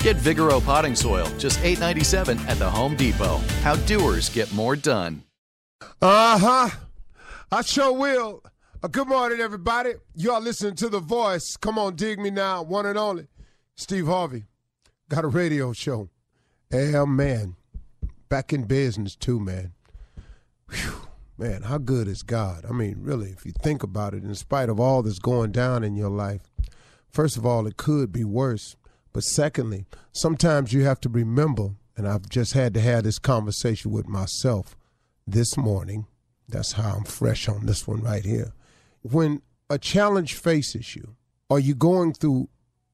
Get Vigoro potting soil, just $8.97 at the Home Depot. How doers get more done. Uh huh. I sure will. Uh, good morning, everybody. You are listening to The Voice. Come on, dig me now. One and only. Steve Harvey. Got a radio show. Yeah, man. Back in business, too, man. Whew. Man, how good is God? I mean, really, if you think about it, in spite of all that's going down in your life, first of all, it could be worse. But secondly, sometimes you have to remember, and I've just had to have this conversation with myself this morning. That's how I'm fresh on this one right here. When a challenge faces you, or you're going through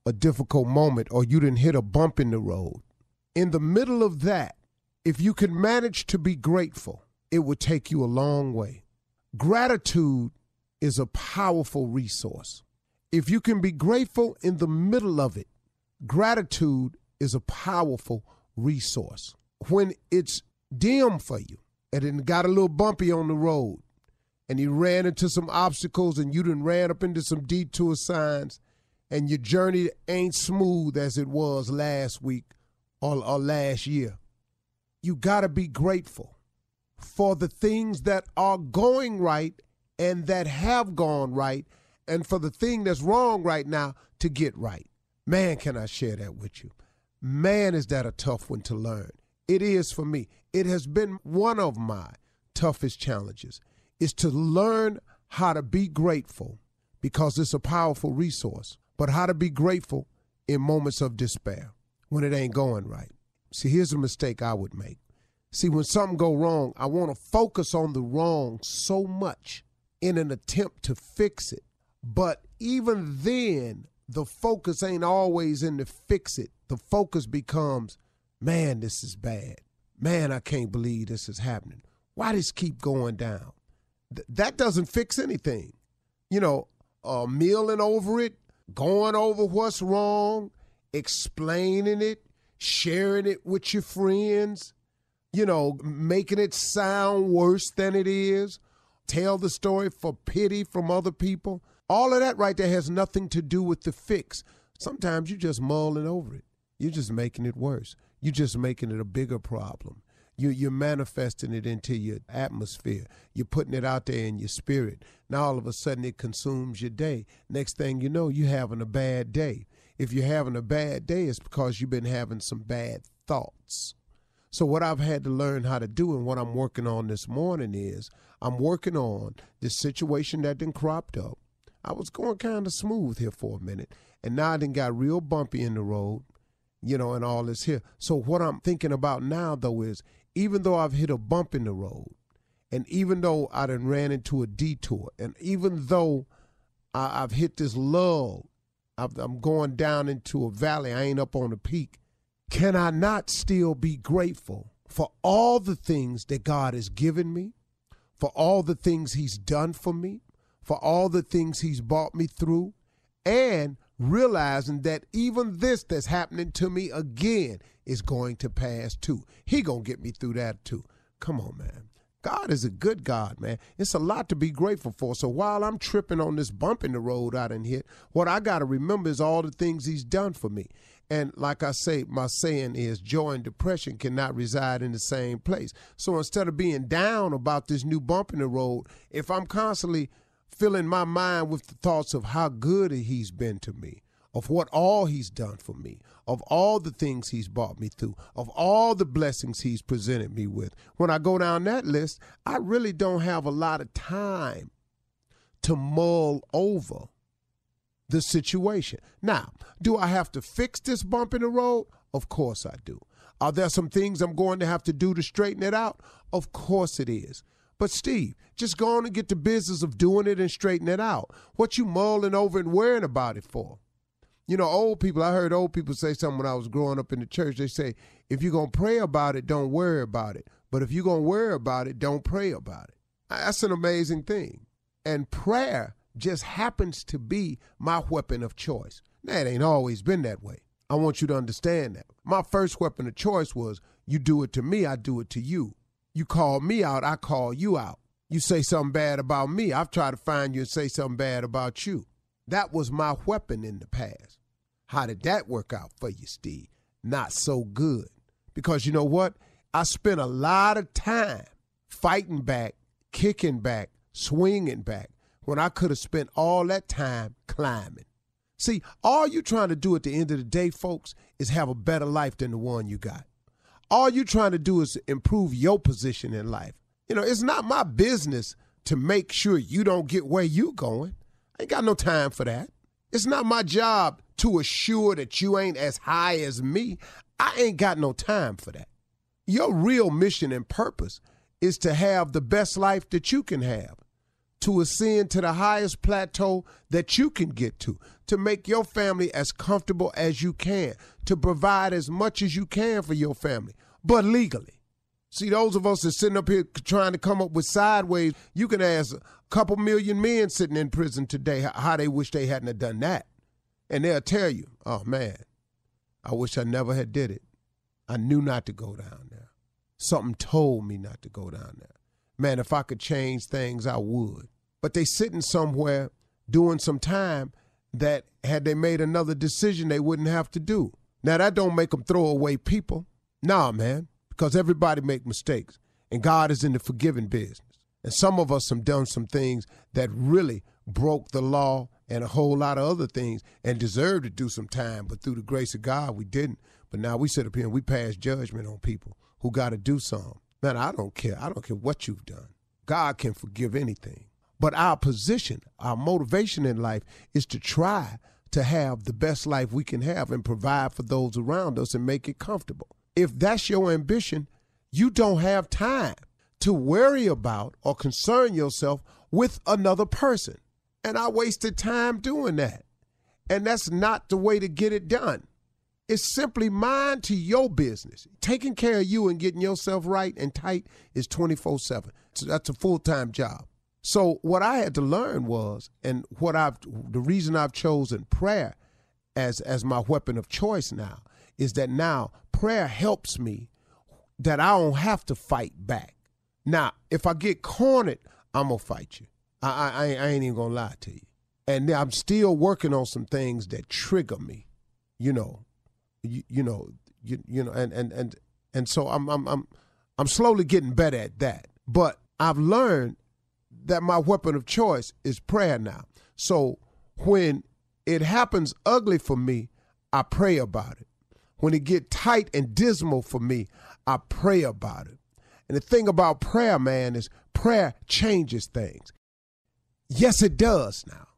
a difficult moment, or you didn't hit a bump in the road, in the middle of that, if you can manage to be grateful, it would take you a long way. Gratitude is a powerful resource. If you can be grateful in the middle of it, gratitude is a powerful resource. When it's dim for you and it got a little bumpy on the road and you ran into some obstacles and you done ran up into some detour signs and your journey ain't smooth as it was last week or, or last year, you got to be grateful for the things that are going right and that have gone right and for the thing that's wrong right now to get right. Man, can I share that with you? Man, is that a tough one to learn. It is for me. It has been one of my toughest challenges is to learn how to be grateful because it's a powerful resource, but how to be grateful in moments of despair when it ain't going right. See, here's a mistake I would make. See, when something go wrong, I want to focus on the wrong so much in an attempt to fix it. But even then, the focus ain't always in to fix it. The focus becomes, man, this is bad. Man, I can't believe this is happening. Why does keep going down? Th- that doesn't fix anything. You know, uh, milling over it, going over what's wrong, explaining it, sharing it with your friends, you know, making it sound worse than it is, tell the story for pity from other people. All of that right there has nothing to do with the fix. Sometimes you're just mulling over it. You're just making it worse. You're just making it a bigger problem. You, you're manifesting it into your atmosphere. You're putting it out there in your spirit. Now all of a sudden it consumes your day. Next thing you know, you're having a bad day. If you're having a bad day, it's because you've been having some bad thoughts. So what I've had to learn how to do and what I'm working on this morning is I'm working on this situation that then cropped up. I was going kind of smooth here for a minute, and now I done got real bumpy in the road, you know, and all this here. So what I'm thinking about now though is even though I've hit a bump in the road, and even though I done ran into a detour, and even though I, have hit this lull, i I'm going down into a valley, I ain't up on the peak, can I not still be grateful for all the things that God has given me, for all the things He's done for me, for all the things He's brought me through, and realizing that even this that's happening to me again is going to pass too. He gonna get me through that too. Come on, man. God is a good God, man. It's a lot to be grateful for. So while I'm tripping on this bump in the road out in here, what I got to remember is all the things He's done for me. And like I say, my saying is joy and depression cannot reside in the same place. So instead of being down about this new bump in the road, if I'm constantly filling my mind with the thoughts of how good he's been to me, of what all he's done for me, of all the things he's brought me through, of all the blessings he's presented me with. When I go down that list, I really don't have a lot of time to mull over the situation. Now, do I have to fix this bump in the road? Of course I do. Are there some things I'm going to have to do to straighten it out? Of course it is. But Steve, just go on and get the business of doing it and straighten it out. What you mulling over and worrying about it for? You know, old people, I heard old people say something when I was growing up in the church. They say, if you're going to pray about it, don't worry about it. But if you're going to worry about it, don't pray about it. That's an amazing thing. And prayer just happens to be my weapon of choice. Now, it ain't always been that way. I want you to understand that. My first weapon of choice was you do it to me, I do it to you. You call me out, I call you out. You say something bad about me, I've tried to find you and say something bad about you. That was my weapon in the past. How did that work out for you, Steve? Not so good. Because you know what? I spent a lot of time fighting back, kicking back, swinging back when I could have spent all that time climbing. See, all you're trying to do at the end of the day, folks, is have a better life than the one you got. All you're trying to do is improve your position in life. You know, it's not my business to make sure you don't get where you going. I ain't got no time for that. It's not my job to assure that you ain't as high as me. I ain't got no time for that. Your real mission and purpose is to have the best life that you can have to ascend to the highest plateau that you can get to, to make your family as comfortable as you can, to provide as much as you can for your family, but legally. See, those of us that sitting up here trying to come up with sideways, you can ask a couple million men sitting in prison today how they wish they hadn't done that. And they'll tell you, oh man, I wish I never had did it. I knew not to go down there. Something told me not to go down there. Man, if I could change things, I would but they sitting somewhere doing some time that had they made another decision they wouldn't have to do. Now that don't make them throw away people. Nah, man, because everybody make mistakes and God is in the forgiving business. And some of us have done some things that really broke the law and a whole lot of other things and deserved to do some time, but through the grace of God, we didn't. But now we sit up here and we pass judgment on people who got to do something. Man, I don't care. I don't care what you've done. God can forgive anything. But our position, our motivation in life is to try to have the best life we can have and provide for those around us and make it comfortable. If that's your ambition, you don't have time to worry about or concern yourself with another person. And I wasted time doing that. And that's not the way to get it done. It's simply mind to your business. Taking care of you and getting yourself right and tight is 24 7. So that's a full time job. So what I had to learn was, and what I've the reason I've chosen prayer as as my weapon of choice now is that now prayer helps me that I don't have to fight back. Now, if I get cornered, I'm gonna fight you. I I, I ain't even gonna lie to you. and I'm still working on some things that trigger me. You know, you, you know, you, you know, and and and and so I'm I'm I'm I'm slowly getting better at that. But I've learned that my weapon of choice is prayer now. So when it happens ugly for me, I pray about it. When it get tight and dismal for me, I pray about it. And the thing about prayer, man, is prayer changes things. Yes, it does now.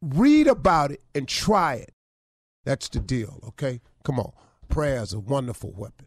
Read about it and try it. That's the deal, okay? Come on. Prayer is a wonderful weapon.